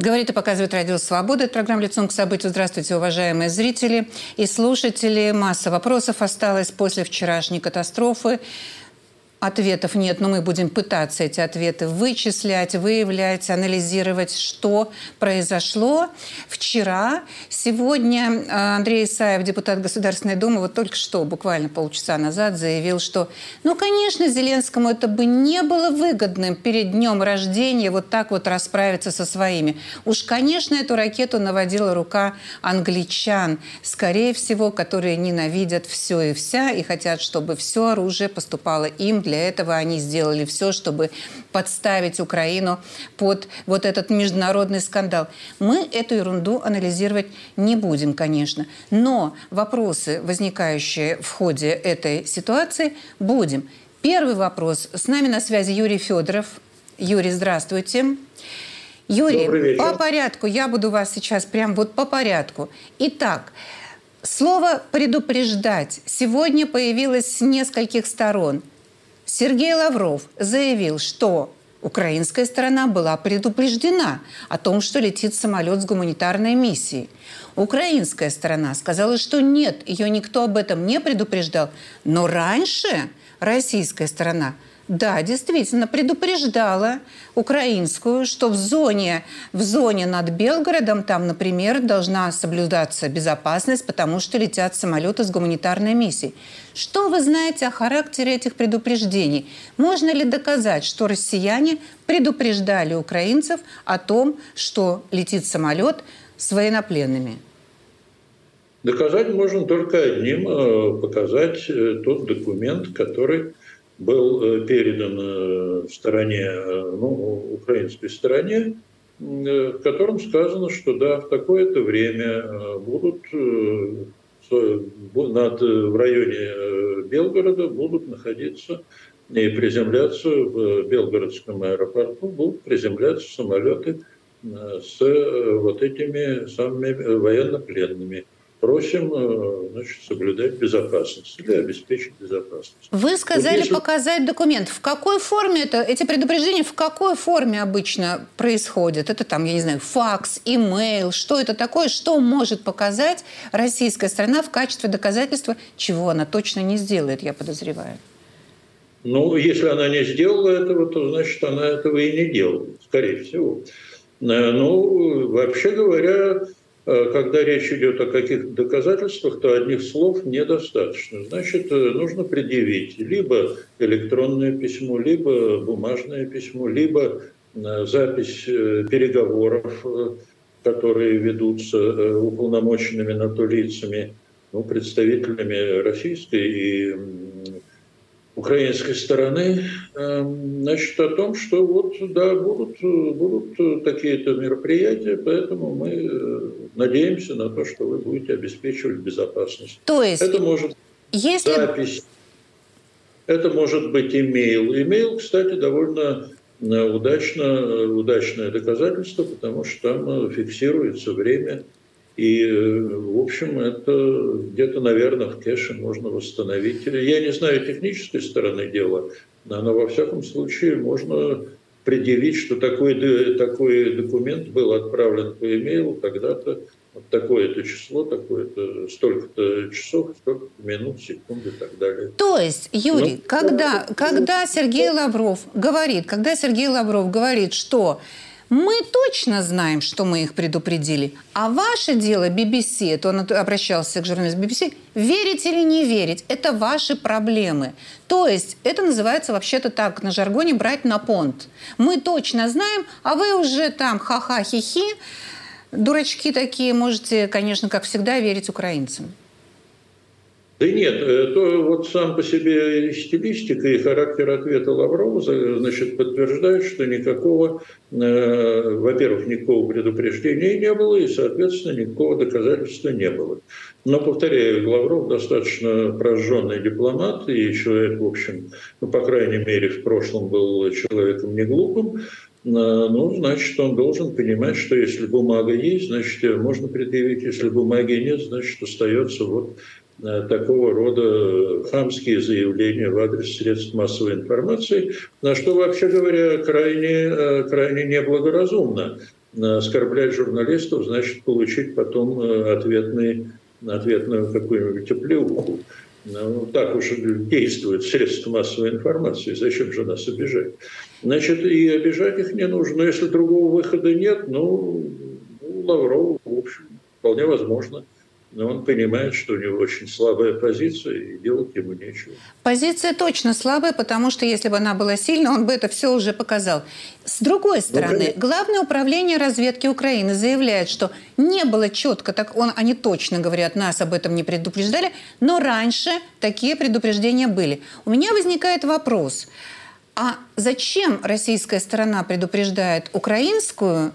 Говорит и показывает Радио Свобода. Это программа «Лицом к событию». Здравствуйте, уважаемые зрители и слушатели. Масса вопросов осталась после вчерашней катастрофы. Ответов нет, но мы будем пытаться эти ответы вычислять, выявлять, анализировать, что произошло вчера. Сегодня э, Андрей Исаев, депутат Государственной Думы, вот только что, буквально полчаса назад, заявил, что, ну, конечно, Зеленскому это бы не было выгодным перед днем рождения вот так вот расправиться со своими. Уж, конечно, эту ракету наводила рука англичан, скорее всего, которые ненавидят все и вся и хотят, чтобы все оружие поступало им для этого они сделали все, чтобы подставить Украину под вот этот международный скандал. Мы эту ерунду анализировать не будем, конечно. Но вопросы, возникающие в ходе этой ситуации, будем. Первый вопрос. С нами на связи Юрий Федоров. Юрий, здравствуйте. Юрий, по порядку. Я буду вас сейчас прям вот по порядку. Итак, Слово «предупреждать» сегодня появилось с нескольких сторон. Сергей Лавров заявил, что украинская сторона была предупреждена о том, что летит самолет с гуманитарной миссией. Украинская сторона сказала, что нет, ее никто об этом не предупреждал. Но раньше российская сторона – да, действительно, предупреждала украинскую, что в зоне, в зоне над Белгородом там, например, должна соблюдаться безопасность, потому что летят самолеты с гуманитарной миссией. Что вы знаете о характере этих предупреждений? Можно ли доказать, что россияне предупреждали украинцев о том, что летит самолет с военнопленными? Доказать можно только одним, э, показать э, тот документ, который был э, передан э, в стороне, э, ну, украинской стороне, в котором сказано, что да, в такое-то время будут над, в районе Белгорода будут находиться и приземляться в Белгородском аэропорту, будут приземляться самолеты с вот этими самыми военнопленными просим э, значит, соблюдать безопасность или обеспечить безопасность. Вы сказали вот если... показать документ. В какой форме это, эти предупреждения, в какой форме обычно происходят? Это там, я не знаю, факс, имейл, что это такое, что может показать российская страна в качестве доказательства, чего она точно не сделает, я подозреваю? Ну, если она не сделала этого, то значит она этого и не делает, скорее всего. Э, ну, вообще говоря, когда речь идет о каких-то доказательствах, то одних слов недостаточно. Значит, э, нужно предъявить либо электронное письмо, либо бумажное письмо, либо э, запись переговоров, которые ведутся уполномоченными на то лицами, ну, представителями российской и украинской стороны, эм, значит, о том, что вот, да, будут, будут такие-то мероприятия, поэтому мы э, надеемся на то, что вы будете обеспечивать безопасность. То есть, это может если... запись, это может быть имейл. Имейл, кстати, довольно э, удачно, удачное доказательство, потому что там фиксируется время и, в общем, это где-то, наверное, в кэше можно восстановить. Я не знаю технической стороны дела, но во всяком случае можно предъявить, что такой, такой документ был отправлен по имейлу когда-то, вот такое-то число, такое-то, столько-то часов, столько-то минут, секунд и так далее. То есть, Юрий, ну, когда, когда Сергей Лавров говорит, когда Сергей Лавров говорит, что мы точно знаем, что мы их предупредили. А ваше дело, BBC, это он обращался к журналисту BBC, верить или не верить, это ваши проблемы. То есть это называется вообще-то так на жаргоне брать на понт. Мы точно знаем, а вы уже там ха-ха-хи-хи, дурачки такие, можете, конечно, как всегда, верить украинцам. Да нет, э, то вот сам по себе стилистика и характер ответа Лаврова значит, подтверждают, что никакого, э, во-первых, никакого предупреждения не было, и, соответственно, никакого доказательства не было. Но, повторяю, Лавров достаточно прожженный дипломат, и человек, в общем, ну, по крайней мере, в прошлом был человеком не глупым, э, ну, значит, он должен понимать, что если бумага есть, значит, можно предъявить, если бумаги нет, значит, остается вот Э, такого рода хамские заявления в адрес средств массовой информации, на что, вообще говоря, крайне, э, крайне неблагоразумно оскорблять журналистов, значит получить потом ответный, ответную какую-нибудь оплеуху. Ну, так уж действуют средства массовой информации. Зачем же нас обижать? Значит, и обижать их не нужно. Но если другого выхода нет, ну, ну Лавров, в общем, вполне возможно – но он понимает, что у него очень слабая позиция, и делать ему нечего. Позиция точно слабая, потому что если бы она была сильна, он бы это все уже показал. С другой ну, стороны, ну, Главное управление разведки Украины заявляет, что не было четко, так он, они точно говорят, нас об этом не предупреждали, но раньше такие предупреждения были. У меня возникает вопрос, а зачем российская сторона предупреждает украинскую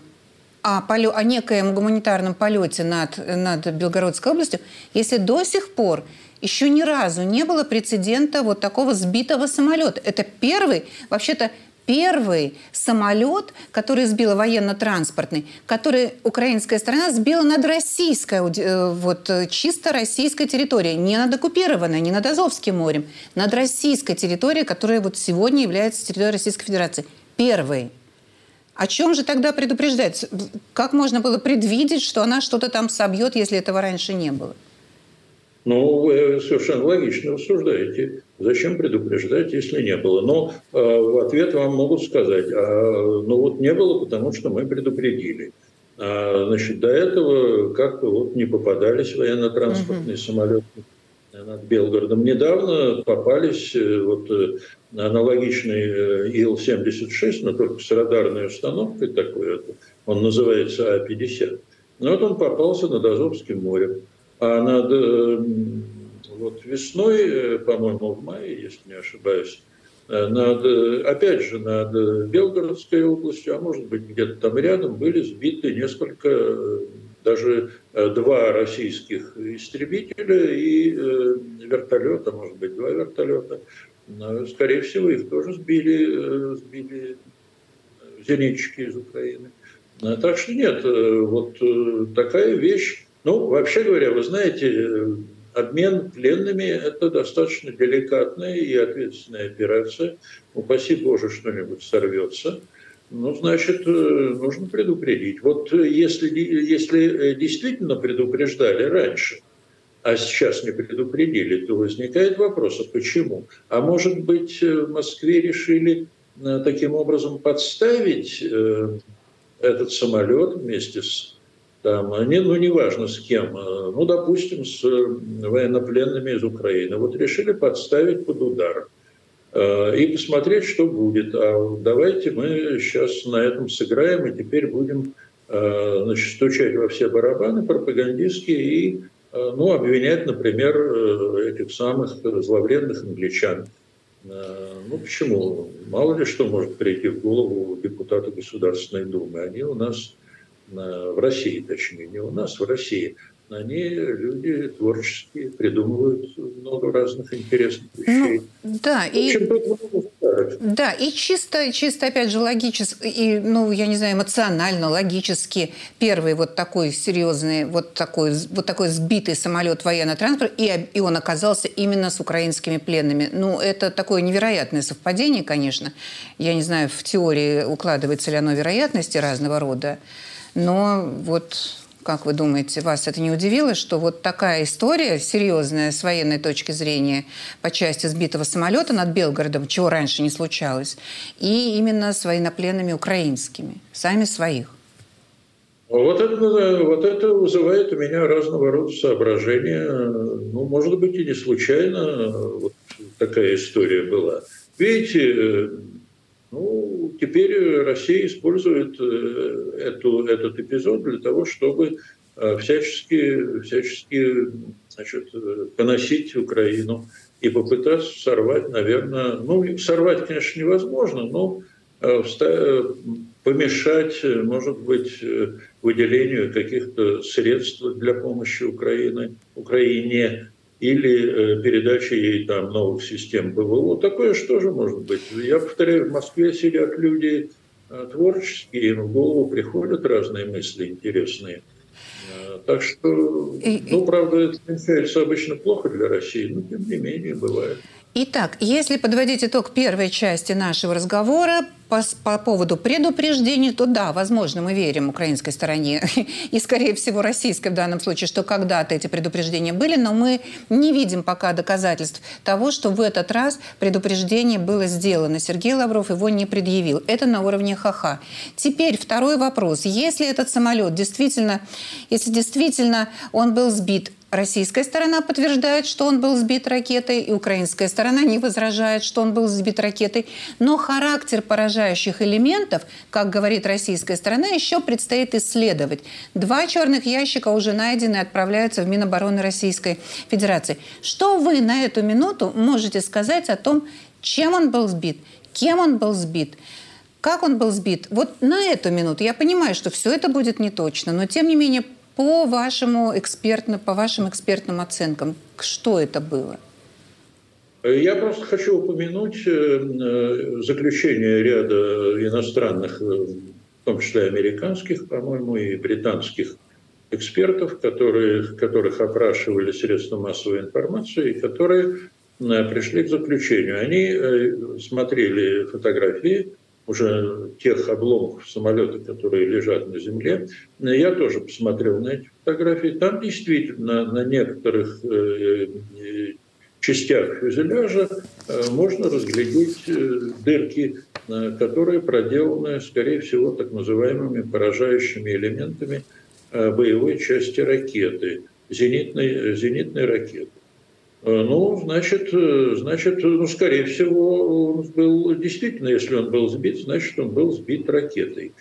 о, полё, о некоем гуманитарном полете над, над Белгородской областью, если до сих пор еще ни разу не было прецедента вот такого сбитого самолета. Это первый, вообще-то первый самолет, который сбил военно-транспортный, который украинская страна сбила над российской, э, вот чисто российской территорией, не над оккупированной, не над Азовским морем, над российской территорией, которая вот сегодня является территорией Российской Федерации. Первый. О чем же тогда предупреждать? Как можно было предвидеть, что она что-то там собьет, если этого раньше не было? Ну, вы совершенно логично рассуждаете. Зачем предупреждать, если не было? Но э, в ответ вам могут сказать, а, ну вот не было, потому что мы предупредили. А, значит, до этого как-то вот не попадались военно-транспортные угу. самолеты над Белгородом. Недавно попались э, вот э, аналогичный э, Ил-76, но только с радарной установкой такой, он называется А-50. Но вот он попался над Азовским морем. А над, вот весной, по-моему, в мае, если не ошибаюсь, над, опять же, над Белгородской областью, а может быть где-то там рядом, были сбиты несколько даже э, два российских истребителя и э, вертолета, может быть, два вертолета. Скорее всего, их тоже сбили, э, сбили зенитчики из Украины. Так что нет, вот такая вещь. Ну, вообще говоря, вы знаете, обмен пленными – это достаточно деликатная и ответственная операция. Упаси Боже, что-нибудь сорвется – ну, значит, э, нужно предупредить. Вот э, если, если э, действительно предупреждали раньше, а сейчас не предупредили, то возникает вопрос, а почему? А может быть, в Москве решили таким образом подставить этот самолет вместе с там, не, ну, неважно с кем, ну, допустим, с военнопленными из Украины. Вот решили подставить под удар. Э, и посмотреть, что будет. А давайте мы сейчас на этом сыграем и теперь будем э, значит, стучать во все барабаны пропагандистские и э, ну, обвинять, например, этих самых зловредных англичан. Ну почему? Мало ли что может прийти в голову депутата Государственной Думы. Они у нас в России, точнее, не у нас, в России – они люди творческие, придумывают много разных интересных ну, вещей. Ну, да, и, да, и чисто, чисто, опять же, логически, и, ну, я не знаю, эмоционально, логически, первый вот такой серьезный, вот такой, вот такой сбитый самолет военный транспорт, и, и он оказался именно с украинскими пленными. Ну, это такое невероятное совпадение, конечно. Я не знаю, в теории укладывается ли оно вероятности разного рода, но вот как вы думаете, вас это не удивило, что вот такая история серьезная с военной точки зрения по части сбитого самолета над Белгородом, чего раньше не случалось, и именно с военнопленными украинскими, сами своих? Вот это, вот это вызывает у меня разного рода соображения. Ну, может быть, и не случайно вот такая история была. Видите, ну, теперь Россия использует э, эту, этот эпизод для того, чтобы э, всячески, всячески значит, поносить Украину и попытаться сорвать, наверное, ну, сорвать, конечно, невозможно, но э, помешать, может быть, выделению каких-то средств для помощи Украины, Украине или э, передача ей там новых систем ПВО. Такое что же может быть? Я повторяю, в Москве сидят люди э, творческие, им в голову приходят разные мысли интересные. Э, так что, ну, правда, это кончается обычно плохо для России, но тем не менее бывает. Итак, если подводить итог первой части нашего разговора, по, по поводу предупреждений, то да, возможно, мы верим украинской стороне и, скорее всего, российской в данном случае, что когда-то эти предупреждения были, но мы не видим пока доказательств того, что в этот раз предупреждение было сделано. Сергей Лавров его не предъявил. Это на уровне ха-ха. Теперь второй вопрос. Если этот самолет действительно, если действительно он был сбит, Российская сторона подтверждает, что он был сбит ракетой, и украинская сторона не возражает, что он был сбит ракетой. Но характер поражающих элементов, как говорит российская сторона, еще предстоит исследовать. Два черных ящика уже найдены и отправляются в Минобороны Российской Федерации. Что вы на эту минуту можете сказать о том, чем он был сбит, кем он был сбит? Как он был сбит? Вот на эту минуту я понимаю, что все это будет не точно, но тем не менее по, вашему экспертно, по вашим экспертным оценкам, что это было? Я просто хочу упомянуть э, э, заключение ряда иностранных, э, в том числе американских, по-моему, и британских экспертов, которые, которых опрашивали средства массовой информации, которые пришли к заключению. Они смотрели фотографии уже тех обломков самолета, которые лежат на земле. Я тоже посмотрел на эти фотографии. Там действительно на некоторых э, э, частях фюзеляжа э, можно разглядеть дырки, которые проделаны, скорее всего, так называемыми поражающими элементами боевой части ракеты, зенитной, зенитной ракеты. Э, ну, значит, э, значит, ну, скорее всего, он был действительно, если он был сбит, значит, он был сбит ракетой.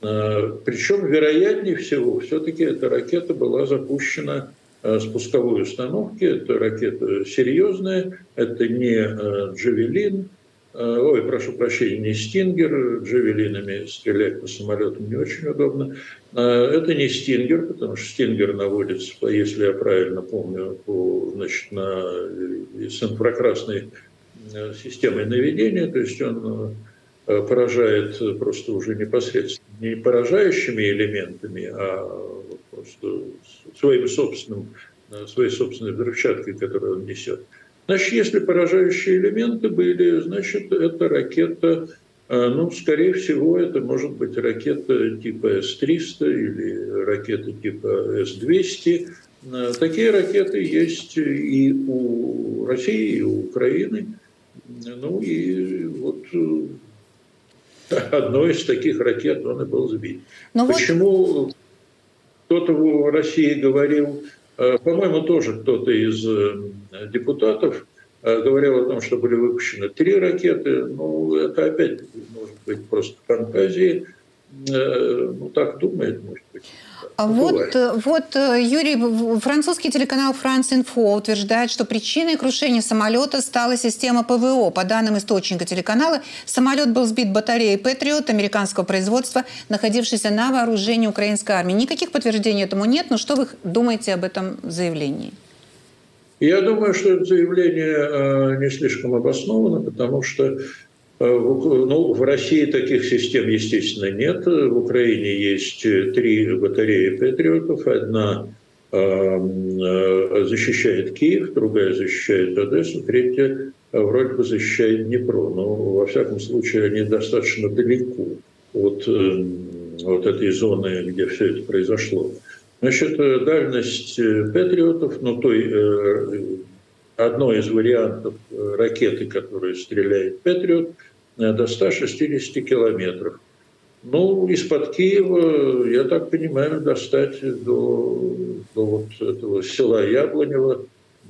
Э, Причем, вероятнее всего, все-таки эта ракета была запущена с пусковой установки. Это ракета серьезная, это не «Джавелин», Э, ой, прошу прощения, не «Стингер», джавелинами стрелять по самолетам не очень удобно. Э, это не «Стингер», потому что «Стингер» наводится, если я правильно помню, по, значит, на, э, с инфракрасной системой наведения, то есть он поражает просто уже непосредственно не поражающими элементами, а просто своим собственным, своей собственной взрывчаткой, которую он несет. Значит, если поражающие элементы были, значит, это ракета, э, ну, скорее всего, это может быть ракета типа С-300 или ракета типа С-200. Э, такие ракеты есть и у России, и у Украины. Ну и вот э, одной из таких ракет он и был сбит. Но ну Почему вот... кто-то в России говорил, по-моему, тоже кто-то из э, депутатов э, говорил о том, что были выпущены три ракеты. Ну, это опять может быть просто фантазии. Ну, так думает, может быть. А вот, э, вот, э, Юрий, французский телеканал France Info утверждает, что причиной крушения самолета стала система ПВО. По данным источника телеканала, самолет был сбит батареей «Патриот» американского производства, находившейся на вооружении украинской армии. Никаких подтверждений этому нет, но что вы думаете об этом заявлении? Я думаю, что это заявление э, не слишком обосновано, потому что ну, в России таких систем, естественно, нет. В Украине есть три батареи патриотов. Одна э, защищает Киев, другая защищает Одессу, третья вроде бы защищает Днепро. Но, во всяком случае, они достаточно далеко от, э, от этой зоны, где все это произошло. Значит, дальность патриотов, ну, той одной из вариантов э, ракеты, которая стреляет «Патриот», э, до 160 километров. Ну, из-под Киева, я так понимаю, достать до, до вот этого села Яблонево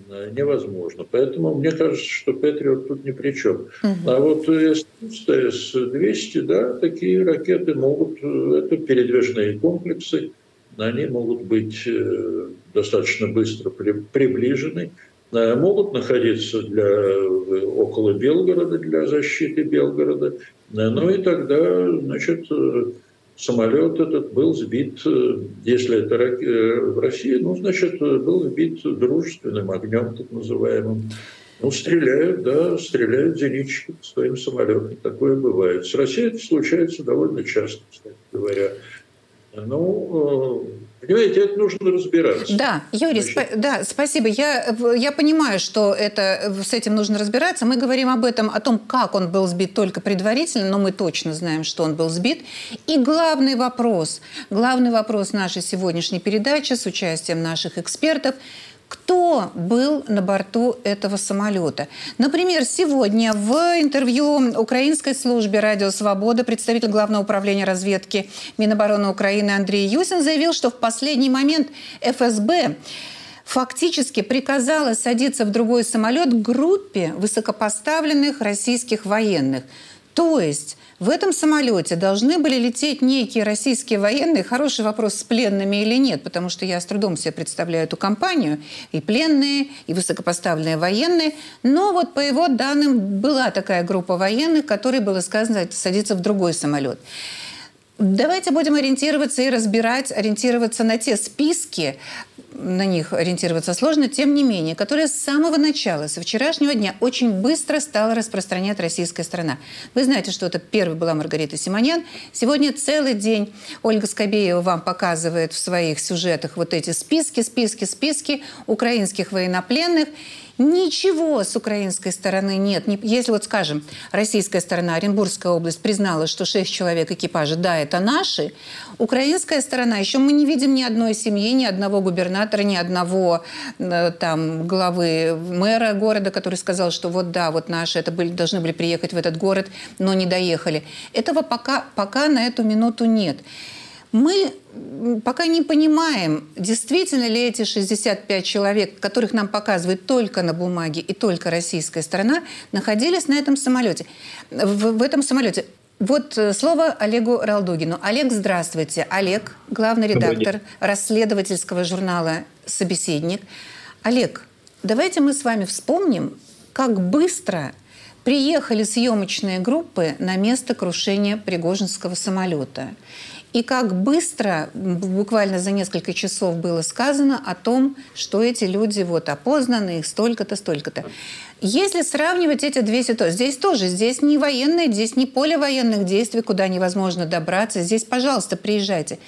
э, невозможно. Поэтому мне кажется, что Патриот тут ни при чем. Угу. А вот С-200, да, такие ракеты могут, это передвижные комплексы, они могут быть достаточно быстро приближены могут находиться для, э, около Белгорода для защиты Белгорода. Э, ну и тогда, значит, самолет этот был сбит, если это в России, ну, значит, был сбит дружественным огнем, так называемым. Ну, стреляют, да, стреляют зенитчики своим самолетам. Такое бывает. С Россией это случается довольно часто, кстати говоря. Ну, э, понимаете, это нужно разбираться. Да, Юрий, спа- да, спасибо. Я, я понимаю, что это, с этим нужно разбираться. Мы говорим об этом, о том, как он был сбит только предварительно, но мы точно знаем, что он был сбит. И главный вопрос, главный вопрос нашей сегодняшней передачи с участием наших экспертов – кто был на борту этого самолета. Например, сегодня в интервью украинской службе «Радио Свобода» представитель Главного управления разведки Минобороны Украины Андрей Юсин заявил, что в последний момент ФСБ фактически приказала садиться в другой самолет группе высокопоставленных российских военных. То есть в этом самолете должны были лететь некие российские военные. Хороший вопрос, с пленными или нет, потому что я с трудом себе представляю эту компанию. И пленные, и высокопоставленные военные. Но вот по его данным была такая группа военных, которой было сказано садиться в другой самолет. Давайте будем ориентироваться и разбирать, ориентироваться на те списки, на них ориентироваться сложно, тем не менее, которые с самого начала, со вчерашнего дня, очень быстро стала распространять российская страна. Вы знаете, что это первой была Маргарита Симонян. Сегодня целый день Ольга Скобеева вам показывает в своих сюжетах вот эти списки, списки, списки украинских военнопленных. Ничего с украинской стороны нет. Если вот, скажем, российская сторона, Оренбургская область признала, что шесть человек экипажа, да, это наши, украинская сторона, еще мы не видим ни одной семьи, ни одного губернатора, ни одного э, там главы мэра города, который сказал, что вот да, вот наши, это были, должны были приехать в этот город, но не доехали. Этого пока, пока на эту минуту нет мы пока не понимаем, действительно ли эти 65 человек, которых нам показывают только на бумаге и только российская сторона, находились на этом самолете. В, в этом самолете. Вот э, слово Олегу Ралдугину. Олег, здравствуйте. Олег, главный редактор расследовательского журнала «Собеседник». Олег, давайте мы с вами вспомним, как быстро приехали съемочные группы на место крушения Пригожинского самолета. И как быстро, буквально за несколько часов было сказано о том, что эти люди вот опознаны, их столько-то, столько-то. Если сравнивать эти две ситуации, здесь тоже, здесь не военные, здесь не поле военных действий, куда невозможно добраться. Здесь, пожалуйста, приезжайте.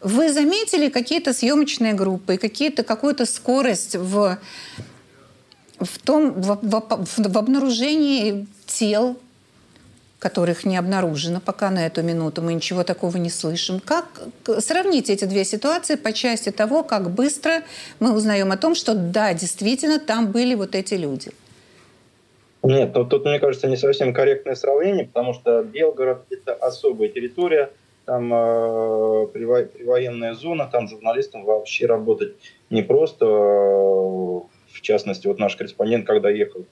Вы заметили какие-то съемочные группы, какие-то, какую-то скорость в, в том, в, в, в обнаружении тел которых не обнаружено пока на эту минуту, мы ничего такого не слышим. Как сравнить эти две ситуации по части того, как быстро мы узнаем о том, что да, действительно, там были вот эти люди? Нет, тут, тут мне кажется, не совсем корректное сравнение, потому что Белгород – это особая территория, там э, привоенная зона, там журналистам вообще работать не просто. Э, в частности, вот наш корреспондент, когда ехал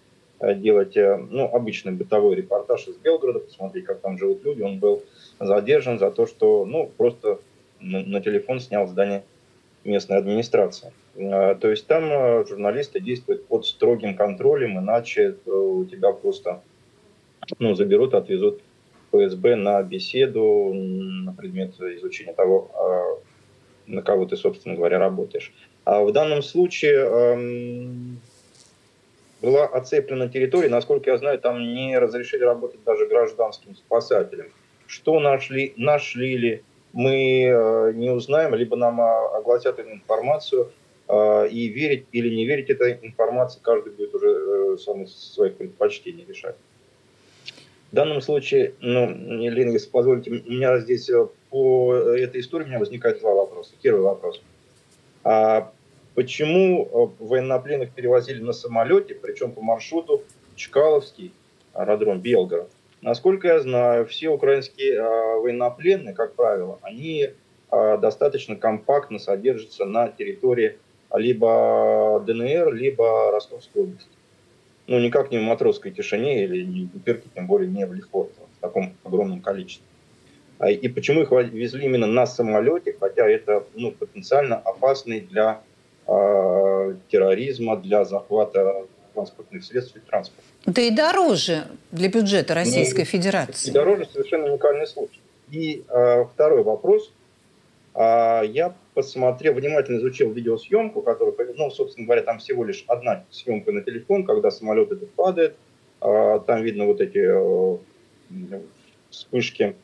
делать э, ну, обычный бытовой репортаж из Белгорода, посмотреть, как там живут люди. Он был задержан за то, что ну, просто на, телефон снял здание местной администрации. Э, то есть там журналисты действуют под строгим контролем, иначе у тебя просто ну, заберут, отвезут ФСБ на беседу на предмет изучения того, на кого ты, собственно говоря, работаешь. А в данном случае эм, была оцеплена территория. Насколько я знаю, там не разрешили работать даже гражданским спасателям. Что нашли, нашли ли, мы э, не узнаем, либо нам огласят эту информацию, э, и верить или не верить этой информации каждый будет уже э, сам из своих предпочтений решать. В данном случае, ну, Елена, если позволите, у меня здесь по этой истории у меня возникает два вопроса. Первый вопрос. А Почему э, военнопленных перевозили на самолете, причем по маршруту Чкаловский аэродром Белгород? Насколько я знаю, все украинские э, военнопленные, как правило, они э, достаточно компактно содержатся на территории либо ДНР, либо Ростовской области. Ну, никак не в матросской тишине или не в Перке, тем более не в Лефорте в таком огромном количестве. А, и почему их везли именно на самолете, хотя это ну, потенциально опасный для терроризма, для захвата транспортных средств и транспорта. Да и дороже для бюджета Российской ну, Федерации. И дороже совершенно уникальный случай. И э, второй вопрос. Э, я посмотрел, внимательно изучил видеосъемку, которая, ну, собственно говоря, там всего лишь одна съемка на телефон, когда самолет этот падает. Э, там видно вот эти э, вспышки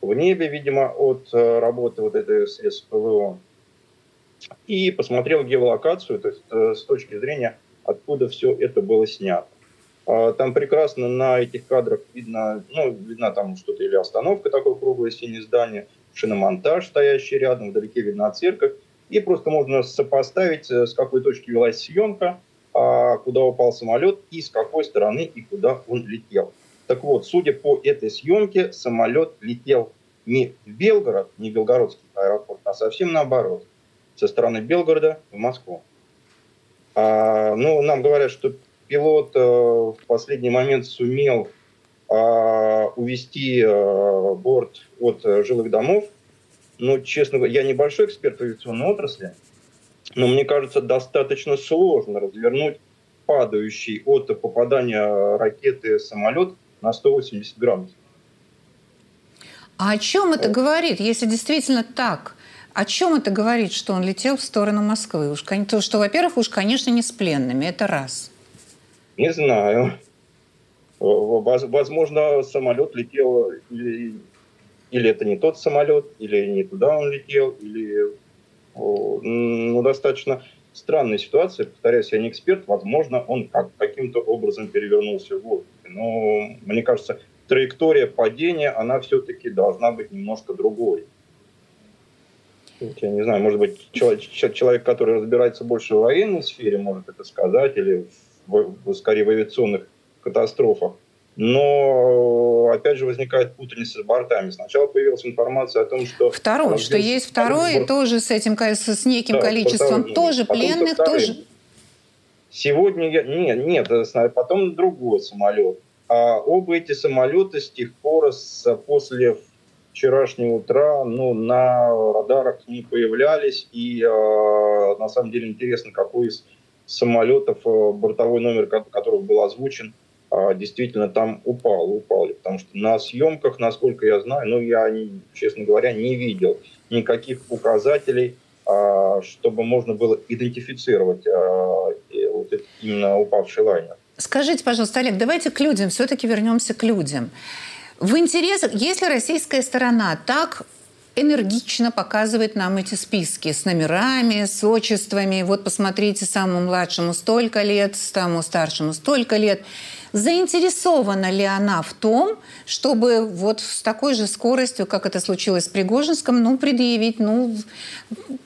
в небе, видимо, от э, работы вот этой средств ПВО. И посмотрел геолокацию, то есть э, с точки зрения, откуда все это было снято. А, там прекрасно на этих кадрах видно, ну, видно там что-то или остановка такое круглое синее здание, шиномонтаж, стоящий рядом, вдалеке видна церковь. И просто можно сопоставить, э, с какой точки велась съемка, а, куда упал самолет и с какой стороны и куда он летел. Так вот, судя по этой съемке, самолет летел не в Белгород, не в Белгородский аэропорт, а совсем наоборот, со стороны Белгорода в Москву. А, ну, нам говорят, что пилот э, в последний момент сумел а, увести а, борт от э, жилых домов. Но, честно говоря, я небольшой эксперт в авиационной отрасли, но мне кажется, достаточно сложно развернуть падающий от попадания ракеты самолет на 180 градусов. А о чем это говорит, если действительно так? О чем это говорит, что он летел в сторону Москвы? Уж, то, что, во-первых, уж, конечно, не с пленными, это раз. Не знаю. Возможно, самолет летел, или, или это не тот самолет, или не туда он летел, или ну, достаточно странная ситуация. Повторяюсь, я не эксперт. Возможно, он как, каким-то образом перевернулся в воздухе. Но мне кажется, траектория падения, она все-таки должна быть немножко другой. Я не знаю, может быть, человек, который разбирается больше в военной сфере, может это сказать, или в, скорее в авиационных катастрофах. Но опять же возникает путаница с бортами. Сначала появилась информация о том, что... Второй, что есть второй, борт... тоже с этим, с неким да, количеством, бортовым, тоже пленных, тоже... Сегодня я... Нет, нет, потом другой самолет. А оба эти самолета с тех пор, с, после вчерашнего утра, ну, на радарах не появлялись. И э, на самом деле интересно, какой из самолетов, э, бортовой номер которых был озвучен, э, действительно там упал, упали. Потому что на съемках, насколько я знаю, ну, я, честно говоря, не видел никаких указателей, э, чтобы можно было идентифицировать э, вот этот именно упавший лайнер. Скажите, пожалуйста, Олег, давайте к людям, все-таки вернемся к людям. В интересах, если российская сторона так энергично показывает нам эти списки с номерами, с отчествами. Вот посмотрите, самому младшему столько лет, самому старшему столько лет. Заинтересована ли она в том, чтобы вот с такой же скоростью, как это случилось с Пригожинском, ну, предъявить, ну,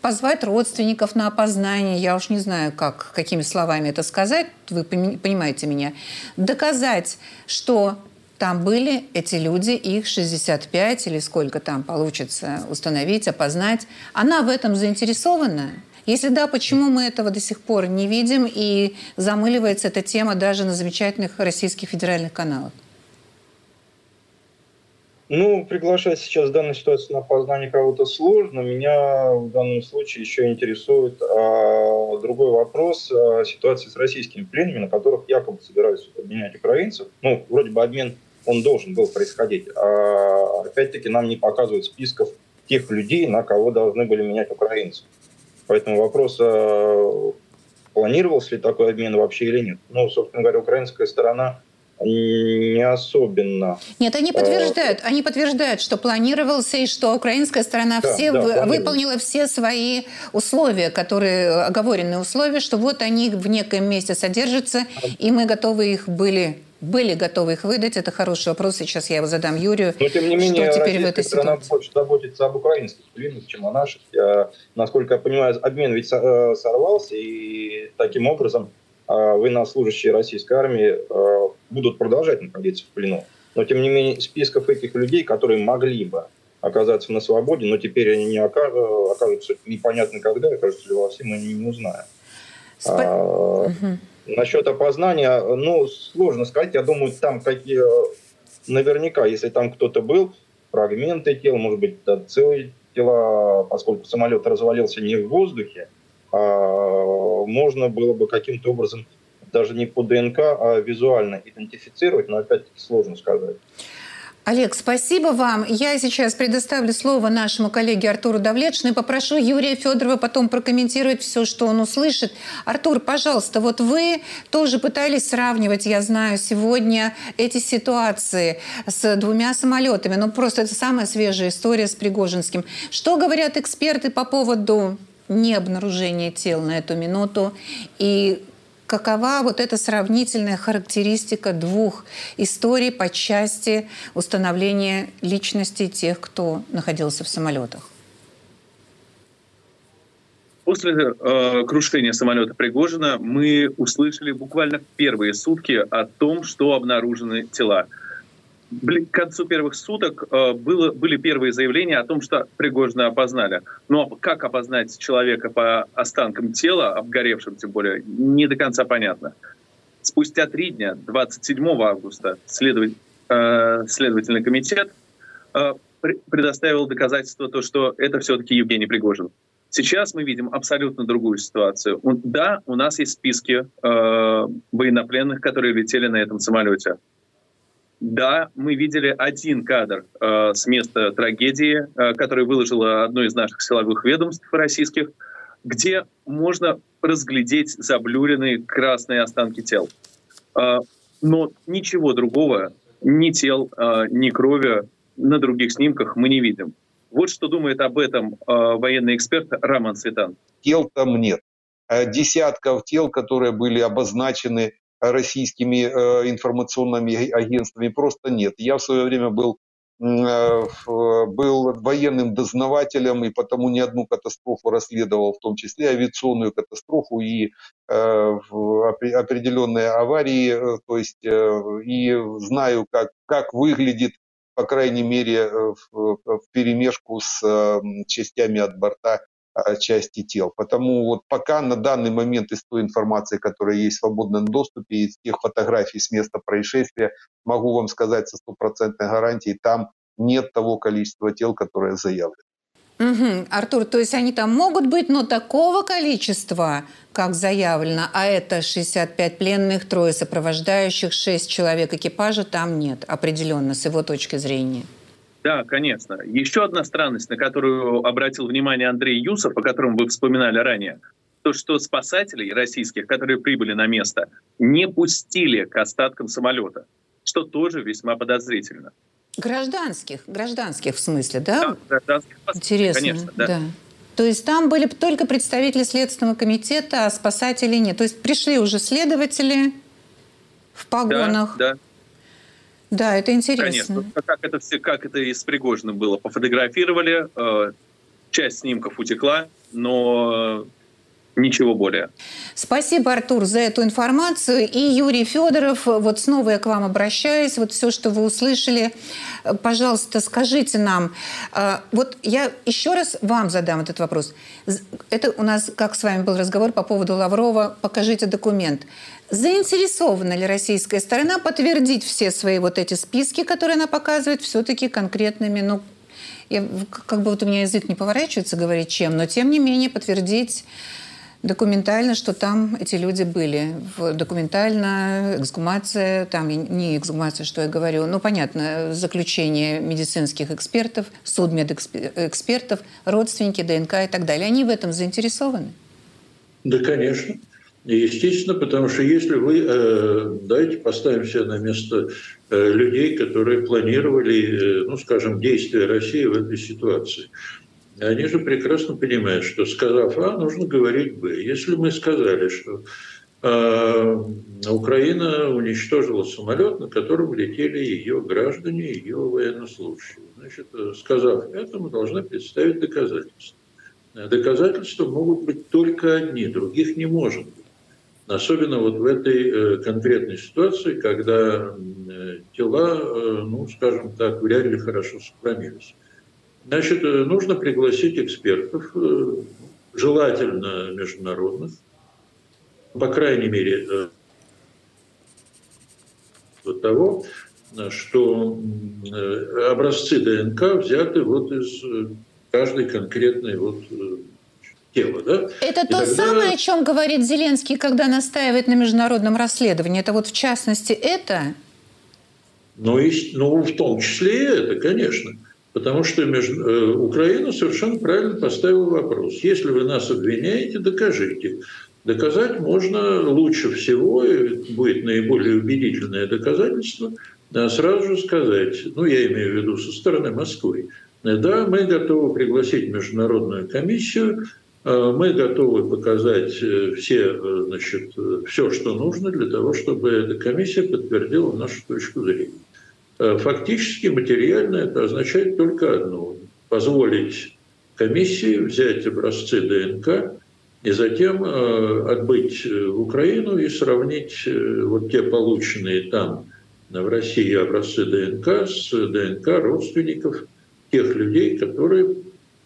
позвать родственников на опознание, я уж не знаю, как, какими словами это сказать, вы понимаете меня, доказать, что там были эти люди, их 65 или сколько там получится установить, опознать. Она в этом заинтересована? Если да, почему мы этого до сих пор не видим и замыливается эта тема даже на замечательных российских федеральных каналах? Ну, приглашать сейчас в данной ситуации на опознание кого-то сложно. Меня в данном случае еще интересует а, другой вопрос а, ситуации с российскими пленными, на которых якобы собираются обменять украинцев. Ну, вроде бы обмен он должен был происходить. А опять-таки нам не показывают списков тех людей, на кого должны были менять украинцы. Поэтому вопрос, а, планировался ли такой обмен вообще или нет. Ну, собственно говоря, украинская сторона не особенно. Нет, они подтверждают, они подтверждают, что планировался и что украинская сторона да, все да, выполнила все свои условия, которые оговоренные условия, что вот они в некоем месте содержатся, и мы готовы их были были готовы их выдать? Это хороший вопрос. Сейчас я его задам Юрию. Но, тем не менее, что теперь в этой страна ситуации? больше заботится об украинских пленных, чем о наших. Я, насколько я понимаю, обмен ведь э, сорвался, и таким образом э, военнослужащие российской армии э, будут продолжать находиться в плену. Но, тем не менее, списков этих людей, которые могли бы оказаться на свободе, но теперь они не окажутся непонятно когда, окажутся ли во всем, мы не узнаем. Спа... А, угу. Насчет опознания, ну, сложно сказать. Я думаю, там какие... Наверняка, если там кто-то был, фрагменты тел, может быть, целые тела, поскольку самолет развалился не в воздухе, а можно было бы каким-то образом даже не по ДНК, а визуально идентифицировать, но опять-таки сложно сказать. Олег, спасибо вам. Я сейчас предоставлю слово нашему коллеге Артуру Давлетшину и попрошу Юрия Федорова потом прокомментировать все, что он услышит. Артур, пожалуйста, вот вы тоже пытались сравнивать, я знаю, сегодня эти ситуации с двумя самолетами. Ну, просто это самая свежая история с Пригожинским. Что говорят эксперты по поводу необнаружения тел на эту минуту и какова вот эта сравнительная характеристика двух историй по части установления личности тех, кто находился в самолетах? После э, крушения самолета Пригожина мы услышали буквально первые сутки о том, что обнаружены тела к концу первых суток э, было, были первые заявления о том, что Пригожина опознали. Но как опознать человека по останкам тела, обгоревшим тем более, не до конца понятно. Спустя три дня, 27 августа, следователь, э, следовательный комитет э, предоставил доказательства, то, что это все-таки Евгений Пригожин. Сейчас мы видим абсолютно другую ситуацию. Да, у нас есть списки э, военнопленных, которые летели на этом самолете. Да, мы видели один кадр э, с места трагедии, э, который выложило одно из наших силовых ведомств российских, где можно разглядеть заблюренные красные останки тел. Э, но ничего другого, ни тел, э, ни крови на других снимках мы не видим. Вот что думает об этом э, военный эксперт Роман Светан. Тел там нет. Э, десятков тел, которые были обозначены российскими э, информационными агентствами просто нет. Я в свое время был э, был военным дознавателем и потому не одну катастрофу расследовал, в том числе авиационную катастрофу и э, определенные аварии, то есть и знаю, как, как выглядит, по крайней мере, в, в перемешку с э, частями от борта части тел. Потому вот пока на данный момент из той информации, которая есть в свободном доступе, из тех фотографий с места происшествия, могу вам сказать со стопроцентной гарантией, там нет того количества тел, которое заявлено. Угу. Артур, то есть они там могут быть, но такого количества, как заявлено, а это 65 пленных, трое сопровождающих, 6 человек экипажа, там нет определенно, с его точки зрения. Да, конечно. Еще одна странность, на которую обратил внимание Андрей Юсов, о котором вы вспоминали ранее, то, что спасателей российских, которые прибыли на место, не пустили к остаткам самолета, что тоже весьма подозрительно. Гражданских, гражданских в смысле, да? Да, гражданских Интересно, конечно, да. да. То есть там были только представители Следственного комитета, а спасателей нет. То есть пришли уже следователи в погонах. Да, да. Да, это интересно. Конечно. Как это, все, как это и с было. Пофотографировали, э, часть снимков утекла, но ничего более. Спасибо, Артур, за эту информацию. И Юрий Федоров, вот снова я к вам обращаюсь. Вот все, что вы услышали, пожалуйста, скажите нам. Э, вот я еще раз вам задам этот вопрос. Это у нас, как с вами был разговор по поводу Лаврова, покажите документ. Заинтересована ли российская сторона подтвердить все свои вот эти списки, которые она показывает, все-таки конкретными, ну, я, как бы вот у меня язык не поворачивается говорить чем, но тем не менее подтвердить документально, что там эти люди были. Документально, эксгумация, там не эксгумация, что я говорю, ну, понятно, заключение медицинских экспертов, судмедэкспертов, родственники, ДНК и так далее. Они в этом заинтересованы? Да, конечно. Естественно, потому что если вы, э, давайте поставим себя на место э, людей, которые планировали, э, ну, скажем, действия России в этой ситуации. Они же прекрасно понимают, что сказав А, нужно говорить Б. Если мы сказали, что Украина уничтожила самолет, на котором летели ее граждане, ее военнослужащие. Значит, сказав это, мы должны представить доказательства. Доказательства могут быть только одни, других не может быть. Особенно вот в этой э, конкретной ситуации, когда э, тела, э, ну, скажем так, вряд ли хорошо сохранились. Значит, нужно пригласить экспертов, желательно международных, по крайней мере, до того, что образцы ДНК взяты вот из каждой конкретной вот тело. Да? Это и то тогда... самое, о чем говорит Зеленский, когда настаивает на международном расследовании. Это вот в частности это? Ну, и, ну, в том числе и это, конечно. Потому что между, э, Украина совершенно правильно поставила вопрос. Если вы нас обвиняете, докажите. Доказать можно лучше всего, и будет наиболее убедительное доказательство, да, сразу же сказать, ну, я имею в виду со стороны Москвы, да, мы готовы пригласить международную комиссию, э, мы готовы показать э, все, э, значит, все, что нужно для того, чтобы эта комиссия подтвердила нашу точку зрения. Фактически материально это означает только одно – позволить комиссии взять образцы ДНК и затем отбыть в Украину и сравнить вот те полученные там в России образцы ДНК с ДНК родственников – тех людей, которые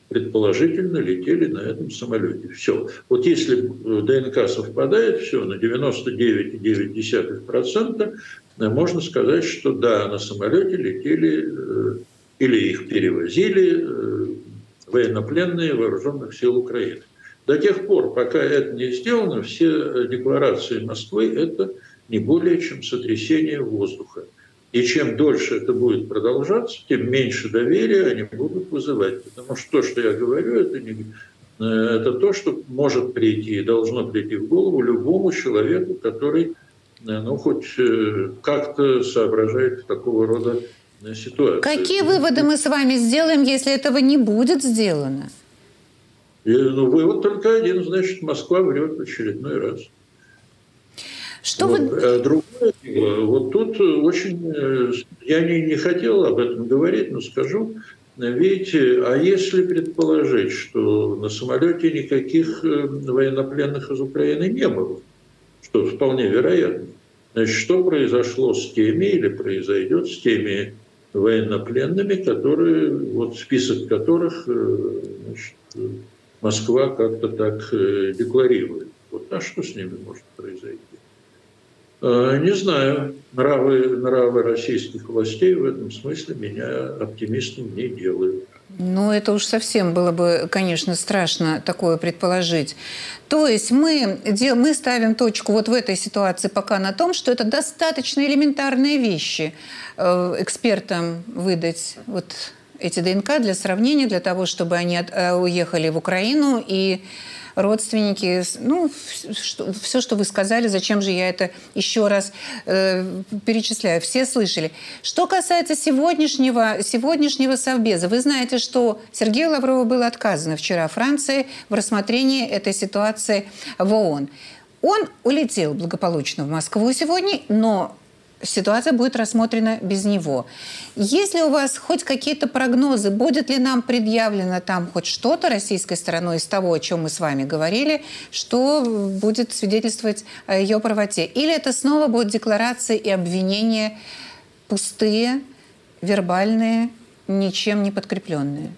предположительно летели на этом самолете. Все. Вот если ДНК совпадает, все, на 99,9%, э, можно сказать, что да, на самолете летели э, или их перевозили э, военнопленные вооруженных сил Украины. До тех пор, пока это не сделано, все декларации Москвы – это не более чем сотрясение воздуха. И чем дольше это будет продолжаться, тем меньше доверия они будут вызывать. Потому что то, что я говорю, это, не, э, это то, что может прийти и должно прийти в голову любому человеку, который ну, хоть э, как-то соображает в такого рода ситуации. Какие выводы мы с вами сделаем, если этого не будет сделано? И, ну, вывод только один, значит, Москва врет в очередной раз. Что вот. вы... А другое дело, вот тут очень, э, я не, не хотел об этом говорить, но скажу, Видите, а если предположить, что на самолете никаких э, военнопленных из Украины не было, что вполне вероятно, значит, что произошло с теми или произойдет с теми военнопленными, которые, вот список которых э, значит, Москва как-то так декларирует. Вот а что с ними может произойти? Э, не знаю, нравы, нравы российских властей в этом смысле меня оптимистом не делают. Ну, это уж совсем было бы, конечно, страшно такое предположить. То есть мы, мы ставим точку вот в этой ситуации пока на том, что это достаточно элементарные вещи э, экспертам выдать вот эти ДНК для сравнения, для того, чтобы они э, уехали в Украину и родственники, ну, все, что вы сказали, зачем же я это еще раз э, перечисляю, все слышали. Что касается сегодняшнего, сегодняшнего совбеза, вы знаете, что Сергею Лаврову было отказано вчера Франции в рассмотрении этой ситуации в ООН. Он улетел благополучно в Москву сегодня, но ситуация будет рассмотрена без него. Есть ли у вас хоть какие-то прогнозы, будет ли нам предъявлено там хоть что-то российской стороной из того, о чем мы с вами говорили, что будет свидетельствовать о ее правоте? Или это снова будут декларации и обвинения пустые, вербальные, ничем не подкрепленные?